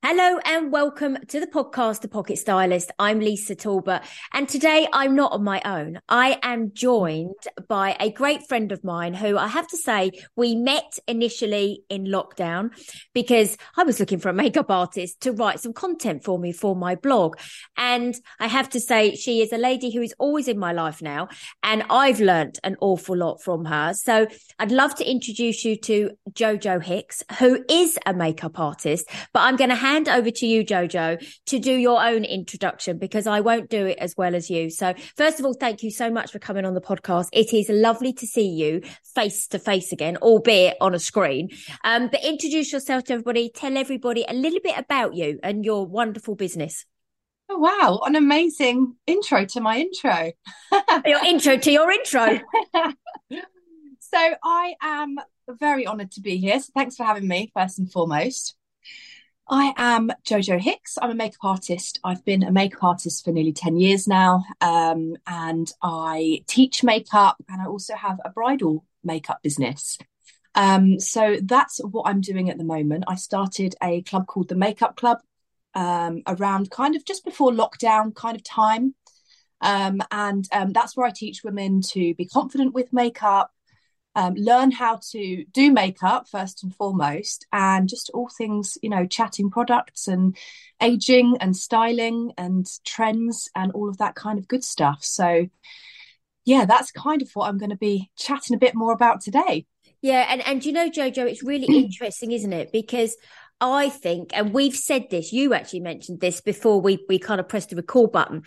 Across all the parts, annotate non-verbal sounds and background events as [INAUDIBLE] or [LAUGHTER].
Hello and welcome to the podcast, The Pocket Stylist. I'm Lisa Talbot and today I'm not on my own. I am joined by a great friend of mine who I have to say we met initially in lockdown because I was looking for a makeup artist to write some content for me for my blog. And I have to say she is a lady who is always in my life now and I've learnt an awful lot from her. So I'd love to introduce you to Jojo Hicks, who is a makeup artist, but I'm going to hand over to you, Jojo, to do your own introduction because I won't do it as well as you. So, first of all, thank you so much for coming on the podcast. It is lovely to see you face to face again, albeit on a screen. Um, but introduce yourself to everybody. Tell everybody a little bit about you and your wonderful business. Oh, wow. An amazing intro to my intro. [LAUGHS] your intro to your intro. [LAUGHS] so, I am very honoured to be here. So, thanks for having me, first and foremost. I am Jojo Hicks. I'm a makeup artist. I've been a makeup artist for nearly 10 years now. Um, and I teach makeup and I also have a bridal makeup business. Um, so that's what I'm doing at the moment. I started a club called the Makeup Club um, around kind of just before lockdown kind of time. Um, and um, that's where I teach women to be confident with makeup, um, learn how to do makeup first and foremost, and just all things, you know, chatting products and aging and styling and trends and all of that kind of good stuff. So, yeah, that's kind of what I'm going to be chatting a bit more about today. Yeah, and and you know, Jojo, it's really [CLEARS THROAT] interesting, isn't it? Because I think, and we've said this, you actually mentioned this before we we kind of pressed the record button.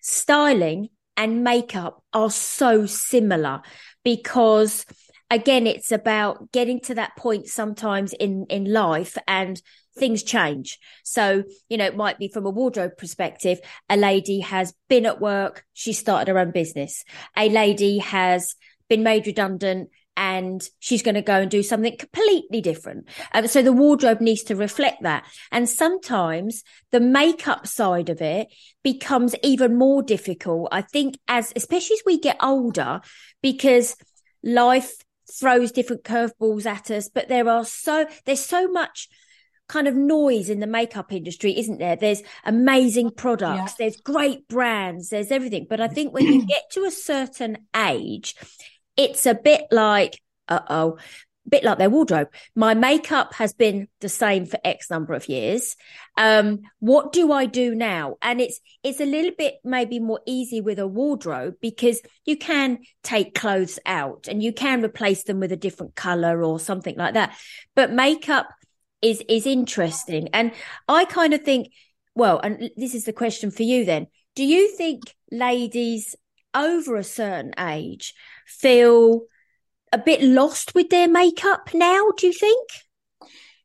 Styling and makeup are so similar because again it's about getting to that point sometimes in in life and things change. So you know it might be from a wardrobe perspective a lady has been at work she started her own business. A lady has been made redundant and she's going to go and do something completely different. Um, so the wardrobe needs to reflect that. And sometimes the makeup side of it becomes even more difficult. I think as, especially as we get older, because life throws different curveballs at us, but there are so, there's so much kind of noise in the makeup industry, isn't there? There's amazing products, yeah. there's great brands, there's everything. But I think when you [CLEARS THROAT] get to a certain age, it's a bit like, uh oh, bit like their wardrobe. My makeup has been the same for X number of years. Um, what do I do now? And it's it's a little bit maybe more easy with a wardrobe because you can take clothes out and you can replace them with a different color or something like that. But makeup is is interesting. And I kind of think, well, and this is the question for you then. Do you think ladies over a certain age feel a bit lost with their makeup now, do you think?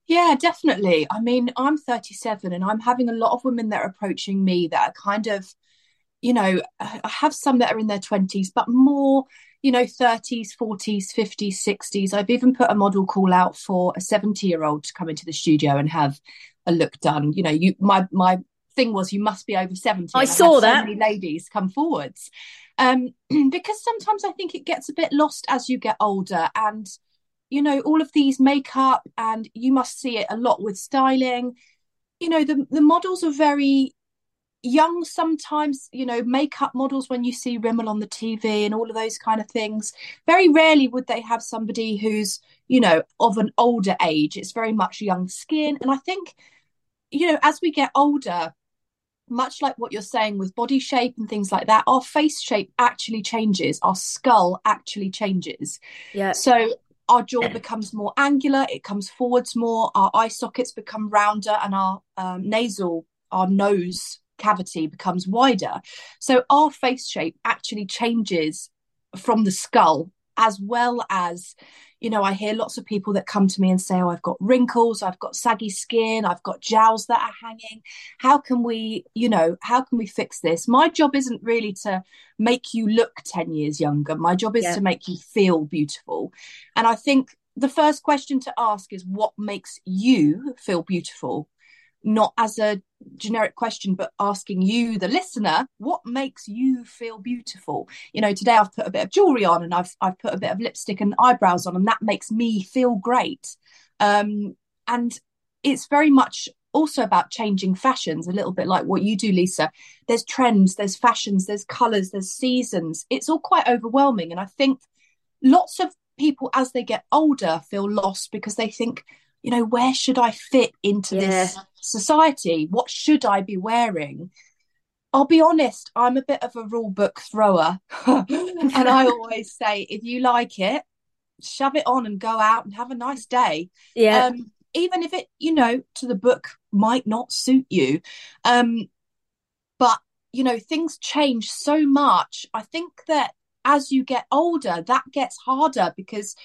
Yeah, definitely. I mean, I'm 37 and I'm having a lot of women that are approaching me that are kind of, you know, I have some that are in their 20s, but more, you know, 30s, 40s, 50s, 60s. I've even put a model call out for a 70 year old to come into the studio and have a look done. You know, you my my thing was you must be over 70. I saw that. So many ladies come forwards um, [CLEARS THROAT] because sometimes I think it gets a bit lost as you get older and you know all of these makeup and you must see it a lot with styling. You know the the models are very young sometimes you know makeup models when you see Rimmel on the TV and all of those kind of things. Very rarely would they have somebody who's you know of an older age. It's very much young skin. And I think you know as we get older much like what you're saying with body shape and things like that, our face shape actually changes. Our skull actually changes. Yeah. So our jaw becomes more angular, it comes forwards more, our eye sockets become rounder, and our um, nasal, our nose cavity becomes wider. So our face shape actually changes from the skull as well as you know, I hear lots of people that come to me and say, Oh, I've got wrinkles, I've got saggy skin, I've got jowls that are hanging. How can we, you know, how can we fix this? My job isn't really to make you look 10 years younger. My job is yeah. to make you feel beautiful. And I think the first question to ask is what makes you feel beautiful? not as a generic question, but asking you, the listener, what makes you feel beautiful? You know, today I've put a bit of jewelry on and I've I've put a bit of lipstick and eyebrows on, and that makes me feel great. Um, and it's very much also about changing fashions, a little bit like what you do, Lisa. There's trends, there's fashions, there's colours, there's seasons. It's all quite overwhelming. And I think lots of people as they get older feel lost because they think, you know, where should I fit into yeah. this society? What should I be wearing? I'll be honest, I'm a bit of a rule book thrower. [LAUGHS] and I [LAUGHS] always say, if you like it, shove it on and go out and have a nice day. Yeah. Um, even if it, you know, to the book might not suit you. Um, but, you know, things change so much. I think that as you get older, that gets harder because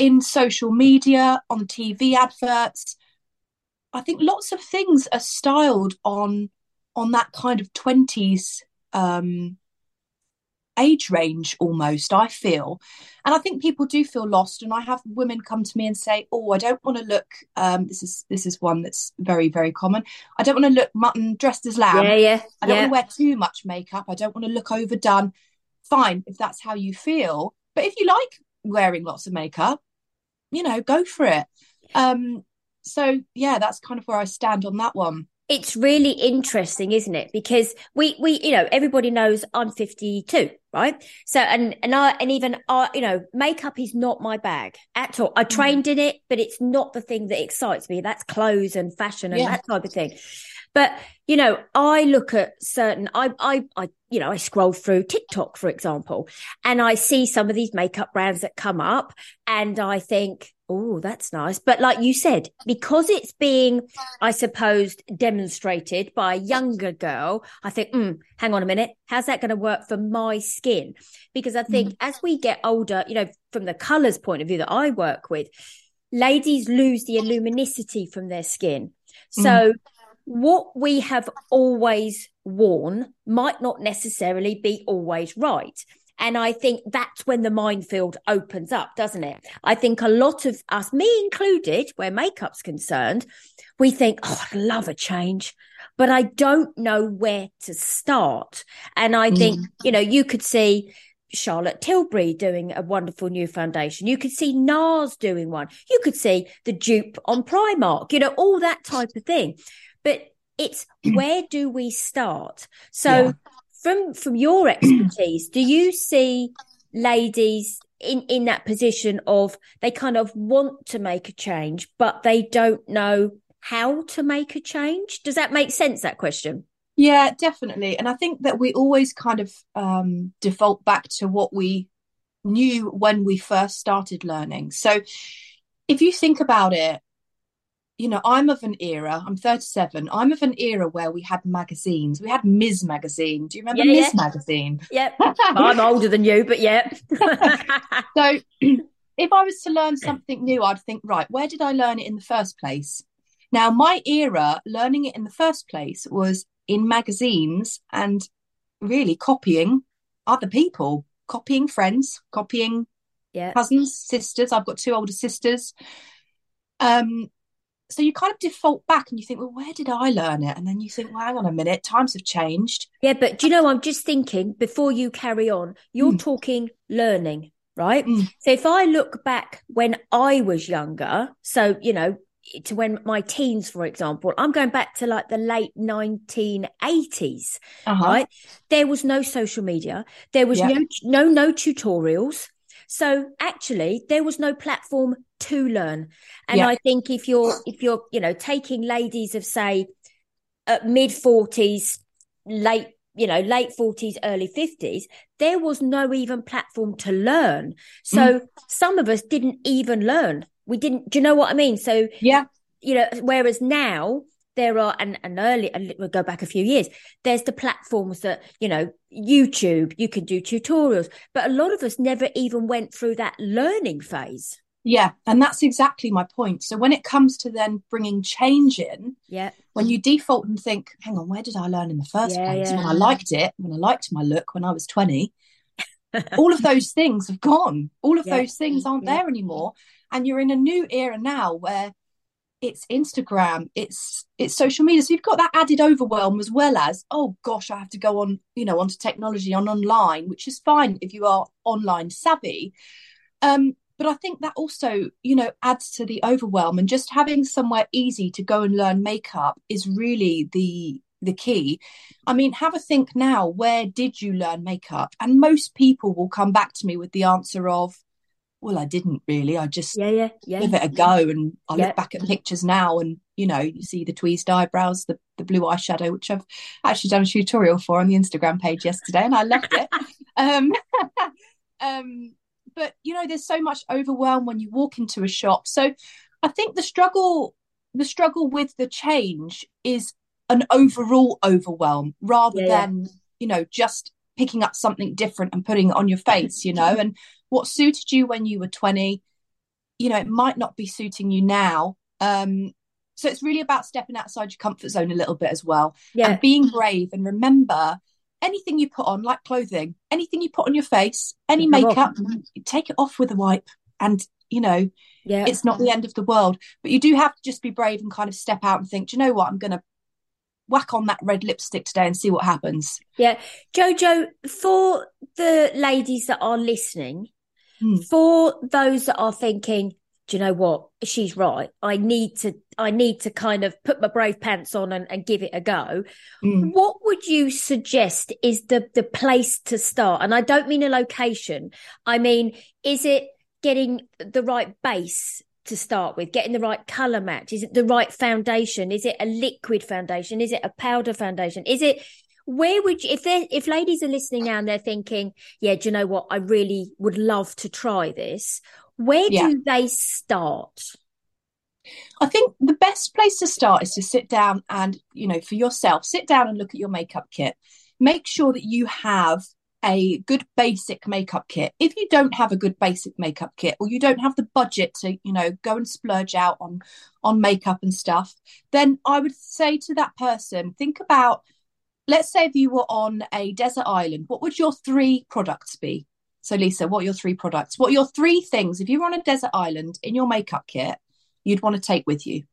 in social media, on TV adverts, I think lots of things are styled on on that kind of twenties um, age range almost. I feel, and I think people do feel lost. And I have women come to me and say, "Oh, I don't want to look." Um, this is this is one that's very very common. I don't want to look mutton dressed as lamb. Yeah, yeah. I don't yeah. want to wear too much makeup. I don't want to look overdone. Fine, if that's how you feel. But if you like wearing lots of makeup, you know, go for it. Um, so yeah, that's kind of where I stand on that one. It's really interesting, isn't it? Because we we you know everybody knows I'm 52, right? So and and I and even I you know makeup is not my bag at all. I mm. trained in it, but it's not the thing that excites me. That's clothes and fashion and yeah. that type of thing. But you know, I look at certain. I I I you know I scroll through TikTok, for example, and I see some of these makeup brands that come up, and I think, oh, that's nice. But like you said, because it's being, I suppose, demonstrated by a younger girl, I think, mm, hang on a minute, how's that going to work for my skin? Because I think mm. as we get older, you know, from the colors point of view that I work with, ladies lose the luminosity from their skin. So mm what we have always worn might not necessarily be always right. And I think that's when the minefield opens up, doesn't it? I think a lot of us, me included, where makeup's concerned, we think, oh, I'd love a change, but I don't know where to start. And I think, mm. you know, you could see Charlotte Tilbury doing a wonderful new foundation. You could see NARS doing one. You could see the dupe on Primark, you know, all that type of thing but it's [CLEARS THROAT] where do we start? So yeah. From from your expertise, do you see ladies in in that position of they kind of want to make a change, but they don't know how to make a change? Does that make sense? That question. Yeah, definitely. And I think that we always kind of um, default back to what we knew when we first started learning. So if you think about it, you know, I'm of an era, I'm 37, I'm of an era where we had magazines. We had Mizz Magazine. Do you remember yeah, Mizz Yeah. Magazine? Yep. [LAUGHS] I'm older than you, but yeah. [LAUGHS] so [CLEARS THROAT] if I was to learn something new, I'd think, right, where did I learn it in the first place? Now, my era, learning it in the first place was in magazines and really copying other people, copying friends, copying yeah. cousins, sisters. I've got two older sisters. Um, so you kind of default back and you think, well, where did I learn it? And then you think, well, hang on a minute, times have changed. Yeah, but do you know, I'm just thinking before you carry on, you're mm. talking learning, right? Mm. So if I look back when I was younger, so, you know, to when my teens, for example, I'm going back to like the late 1980s, uh-huh. right? There was no social media. There was no, no, no tutorials. So actually, there was no platform to learn. And yeah. I think if you're if you're you know taking ladies of say at mid 40s, late, you know, late 40s, early 50s, there was no even platform to learn. So mm. some of us didn't even learn. We didn't, do you know what I mean? So, yeah, you know, whereas now there are, and, and early, we'll go back a few years, there's the platforms that, you know, YouTube, you can do tutorials, but a lot of us never even went through that learning phase. Yeah, and that's exactly my point. So when it comes to then bringing change in, yeah, when you default and think, hang on, where did I learn in the first yeah, place? Yeah. When I liked it, when I liked my look when I was 20, all of those things have gone. All of [LAUGHS] yeah. those things aren't there anymore. And you're in a new era now where it's Instagram, it's it's social media. So you've got that added overwhelm as well as, oh gosh, I have to go on, you know, onto technology on online, which is fine if you are online savvy. Um, but I think that also, you know, adds to the overwhelm and just having somewhere easy to go and learn makeup is really the the key. I mean, have a think now, where did you learn makeup? And most people will come back to me with the answer of, well, I didn't really. I just yeah, yeah, yeah. give it a go. And I yeah. look back at pictures now and, you know, you see the tweezed eyebrows, the, the blue eyeshadow, which I've actually done a tutorial for on the Instagram page yesterday and I loved it. [LAUGHS] um, [LAUGHS] um, but you know there's so much overwhelm when you walk into a shop so i think the struggle the struggle with the change is an overall overwhelm rather yeah, than you know just picking up something different and putting it on your face you know and what suited you when you were 20 you know it might not be suiting you now um so it's really about stepping outside your comfort zone a little bit as well yeah. and being brave and remember anything you put on, like clothing, anything you put on your face, any makeup, take it off with a wipe. And, you know, yeah. it's not the end of the world. But you do have to just be brave and kind of step out and think, do you know what? I'm going to whack on that red lipstick today and see what happens. Yeah. Jojo, for the ladies that are listening, mm. for those that are thinking, do you know what? She's right. I need to, I need to kind of put my brave pants on and, and give it a go. Mm. What would you suggest is the, the place to start? And I don't mean a location. I mean, is it getting the right base to start with, getting the right color match? Is it the right foundation? Is it a liquid foundation? Is it a powder foundation? Is it where would you, if they if ladies are listening now and they're thinking, yeah, do you know what? I really would love to try this. Where yeah. do they start? I think the best place to start is to sit down and, you know, for yourself, sit down and look at your makeup kit. Make sure that you have a good basic makeup kit. If you don't have a good basic makeup kit or you don't have the budget to, you know, go and splurge out on on makeup and stuff, then I would say to that person, think about let's say if you were on a desert island, what would your three products be? So, Lisa, what are your three products? What are your three things, if you were on a desert island in your makeup kit, you'd want to take with you?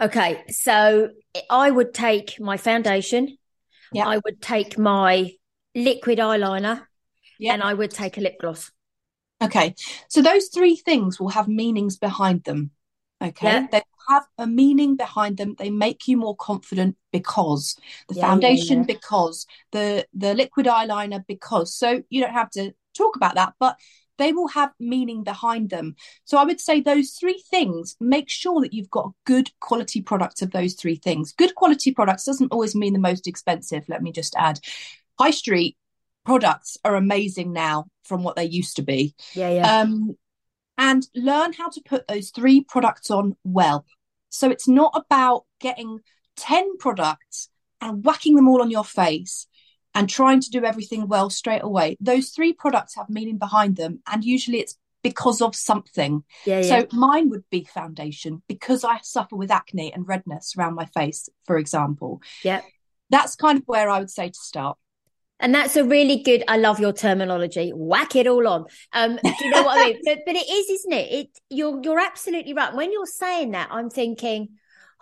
Okay. So, I would take my foundation. Yeah. I would take my liquid eyeliner. Yeah. And I would take a lip gloss. Okay. So, those three things will have meanings behind them. Okay. Yeah. They have a meaning behind them. They make you more confident because the yeah, foundation, because the the liquid eyeliner, because. So you don't have to talk about that, but they will have meaning behind them. So I would say those three things, make sure that you've got good quality products of those three things. Good quality products doesn't always mean the most expensive, let me just add. High street products are amazing now from what they used to be. Yeah, yeah. Um, and learn how to put those three products on well. So it's not about getting 10 products and whacking them all on your face and trying to do everything well straight away. Those three products have meaning behind them, and usually it's because of something. Yeah, yeah. So mine would be foundation because I suffer with acne and redness around my face, for example. Yeah. That's kind of where I would say to start. And that's a really good. I love your terminology. Whack it all on. Um, do you know what I mean? [LAUGHS] But, but it is, isn't it? It you're you're absolutely right. When you're saying that, I'm thinking,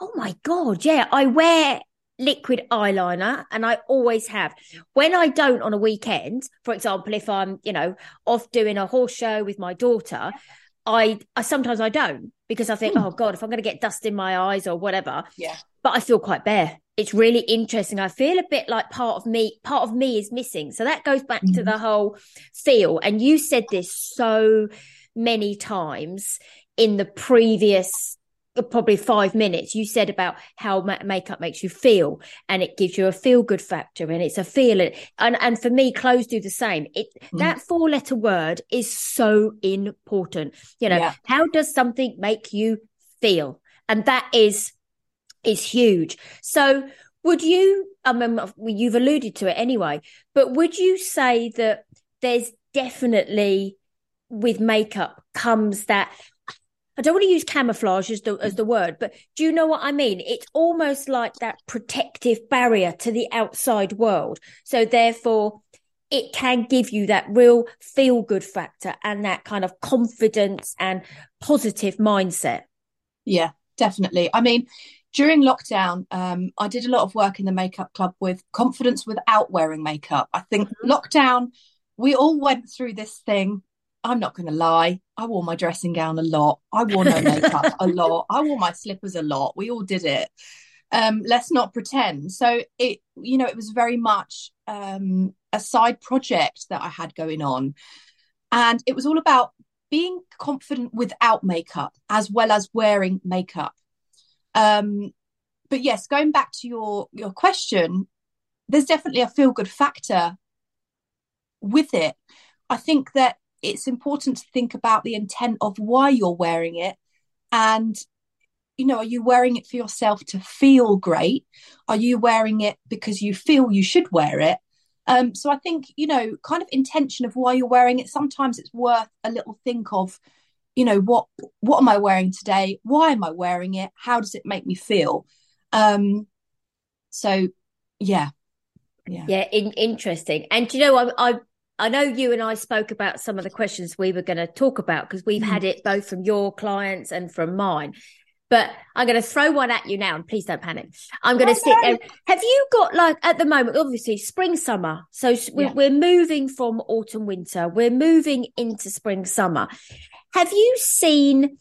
oh my god, yeah, I wear liquid eyeliner and I always have. When I don't on a weekend, for example, if I'm, you know, off doing a horse show with my daughter, I, I sometimes I don't because I think, mm. oh God, if I'm going to get dust in my eyes or whatever. Yeah. But I feel quite bare. It's really interesting. I feel a bit like part of me, part of me is missing. So that goes back mm-hmm. to the whole feel. And you said this so many times in the previous probably five minutes. You said about how makeup makes you feel, and it gives you a feel good factor, and it's a feeling. And and for me, clothes do the same. It mm. that four letter word is so important. You know, yeah. how does something make you feel? And that is is huge. So would you? I mean, you've alluded to it anyway, but would you say that there's definitely with makeup comes that I don't want to use camouflage as the as the word, but do you know what I mean? It's almost like that protective barrier to the outside world. So therefore, it can give you that real feel good factor and that kind of confidence and positive mindset. Yeah, definitely. I mean, during lockdown, um, I did a lot of work in the makeup club with confidence without wearing makeup. I think mm-hmm. lockdown, we all went through this thing I'm not going to lie. I wore my dressing gown a lot. I wore no makeup a [LAUGHS] lot. I wore my slippers a lot. We all did it. Um, let's not pretend. So it, you know, it was very much um, a side project that I had going on, and it was all about being confident without makeup as well as wearing makeup. Um, but yes, going back to your your question, there's definitely a feel good factor with it. I think that it's important to think about the intent of why you're wearing it. And you know are you wearing it for yourself to feel great? Are you wearing it because you feel you should wear it? Um, so i think you know kind of intention of why you're wearing it sometimes it's worth a little think of you know what what am i wearing today? Why am i wearing it? How does it make me feel? Um so yeah. Yeah. Yeah in, interesting. And you know I, I I know you and I spoke about some of the questions we were going to talk about because we've mm. had it both from your clients and from mine. But I'm going to throw one at you now, and please don't panic. I'm going to sit there. Have you got like at the moment, obviously spring, summer? So we're, yeah. we're moving from autumn, winter. We're moving into spring, summer. Have you seen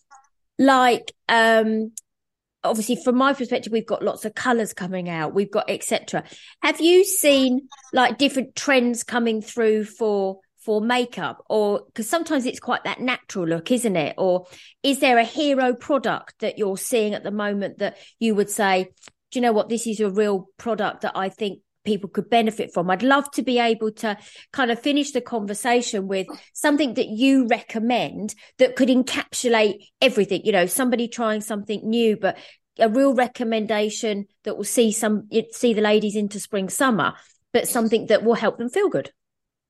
like um obviously from my perspective we've got lots of colors coming out we've got etc have you seen like different trends coming through for for makeup? Or because sometimes it's quite that natural look isn't it? Or is there a hero product that you're seeing at the moment that you would say do you know what? This is a real product that i think people could benefit from. I'd love to be able to kind of finish the conversation with something that you recommend that could encapsulate everything, you know, somebody trying something new, but a real recommendation that will see some see the ladies into spring summer, but something that will help them feel good.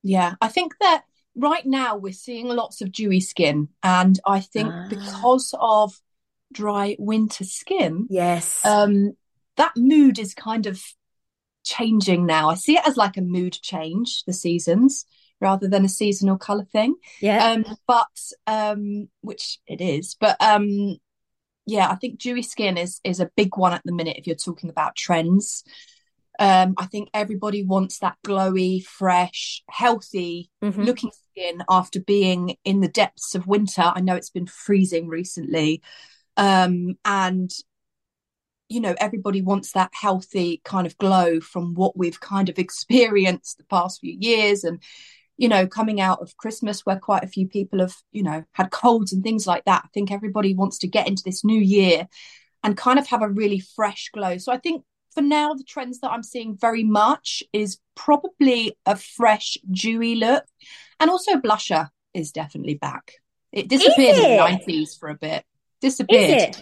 Yeah, I think that right now we're seeing lots of dewy skin and I think ah. because of dry winter skin, yes. Um that mood is kind of changing now. I see it as like a mood change, the seasons, rather than a seasonal color thing. Yeah. Um, but um, which it is, but um, yeah, I think dewy skin is is a big one at the minute if you're talking about trends. Um, I think everybody wants that glowy, fresh, healthy mm-hmm. looking skin after being in the depths of winter. I know it's been freezing recently. Um, and you know everybody wants that healthy kind of glow from what we've kind of [LAUGHS] experienced the past few years. And you know coming out of christmas where quite a few people have you know had colds and things like that i think everybody wants to get into this new year and kind of have a really fresh glow. So i think for now the trends that i'm seeing very much is probably a fresh dewy look. And also blusher is definitely back. It disappeared it? in the 90s for a bit. Disappeared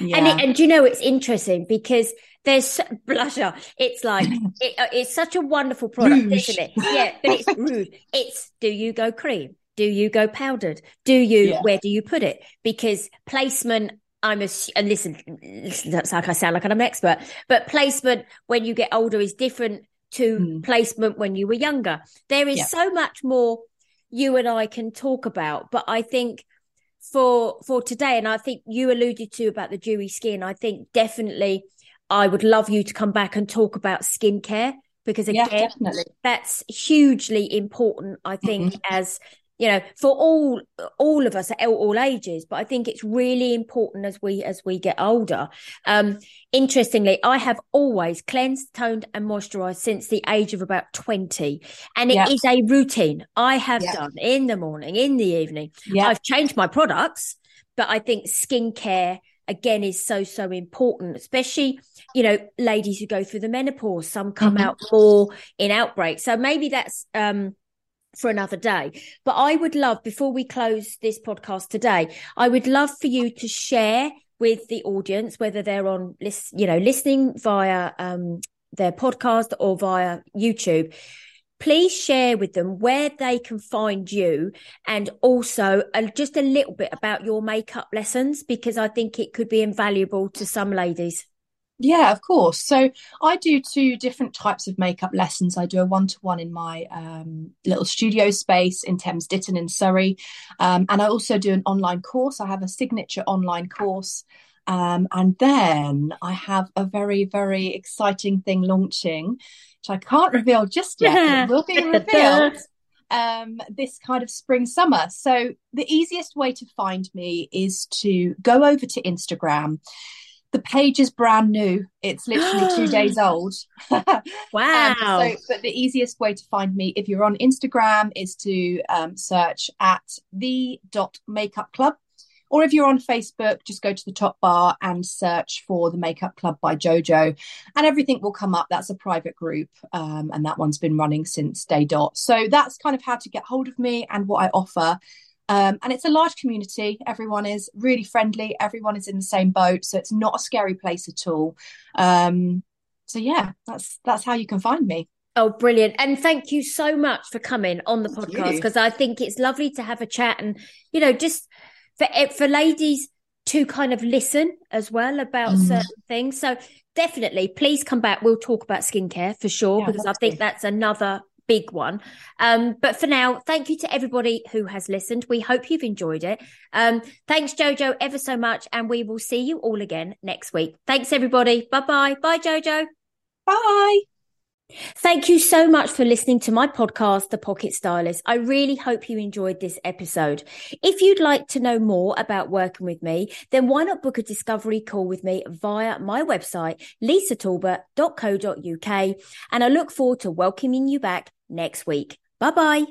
yeah. And it, and you know it's interesting because there's blusher. It's like [LAUGHS] it, uh, it's such a wonderful product, rouge. isn't it? Yeah, but it's [LAUGHS] rouge. It's do you go cream? Do you go powdered? Do you yeah. where do you put it? Because placement I'm a and listen, listen, that's like I sound like I'm an expert, but placement when you get older is different to mm. placement when you were younger. There is yeah. so much more you and I can talk about, but I think for for today and i think you alluded to about the dewy skin i think definitely i would love you to come back and talk about skincare because again yeah, that's hugely important i think mm-hmm. as you know for all all of us at all ages but i think it's really important as we as we get older. Um interestingly i have always cleansed toned and moisturized since the age of about 20 and it is a routine. I have done in the morning in the evening. I've changed my products but i think skincare again is so so important especially you know ladies who go through the menopause. Some come mm-hmm. out more in outbreak so maybe that's um for another day. But I would love, before we close this podcast today, I would love for you to share with the audience, whether they're on list, you know, listening via um, their podcast or via YouTube. Please share with them where they can find you and also just a little bit about your makeup lessons because I think it could be invaluable to some ladies. Yeah, of course. So I do two different types of makeup lessons. I do a one to one in my um, little studio space in Thames Ditton in Surrey. Um, and I also do an online course. I have a signature online course. Um, and then I have a very, very exciting thing launching, which I can't reveal just yet. it will be [LAUGHS] revealed um, this kind of spring summer. So the easiest way to find me is to go over to Instagram the page is brand new. It's literally two [GASPS] days old. wow. [LAUGHS] Um, so, but the easiest way to find me, if you're on Instagram, is to um, search at the dot makeup club. Or if you're on Facebook, just go to the top bar and search for the Makeup Club by Jojo, and everything will come up. That's a private group, um, and that one's been running since day dot. So that's kind of how to get hold of me and what I offer. Um, and it's a large community. Everyone is really friendly. Everyone is in the same boat, so it's not a scary place at all. Um, so yeah, that's that's how you can find me. Oh, brilliant! And thank you so much for coming on the thank podcast because I think it's lovely to have a chat and you know just for for ladies to kind of listen as well about mm. certain things. So definitely, please come back. We'll talk about skincare for sure yeah, because I think that's another big one. Um, but for now, thank you to everybody who has listened. We hope you've enjoyed it. Um, thanks, Jojo, ever so much. And we will see you all again next week. Thanks, everybody. Bye bye. Bye, Jojo. Bye. Thank you so much for listening to my podcast, The Pocket Stylist. I really hope you enjoyed this episode. If you'd like to know more about working with me, then why not book a discovery call with me via my website, lisatalbot.co.uk. And I look forward to welcoming you back next week. Bye bye.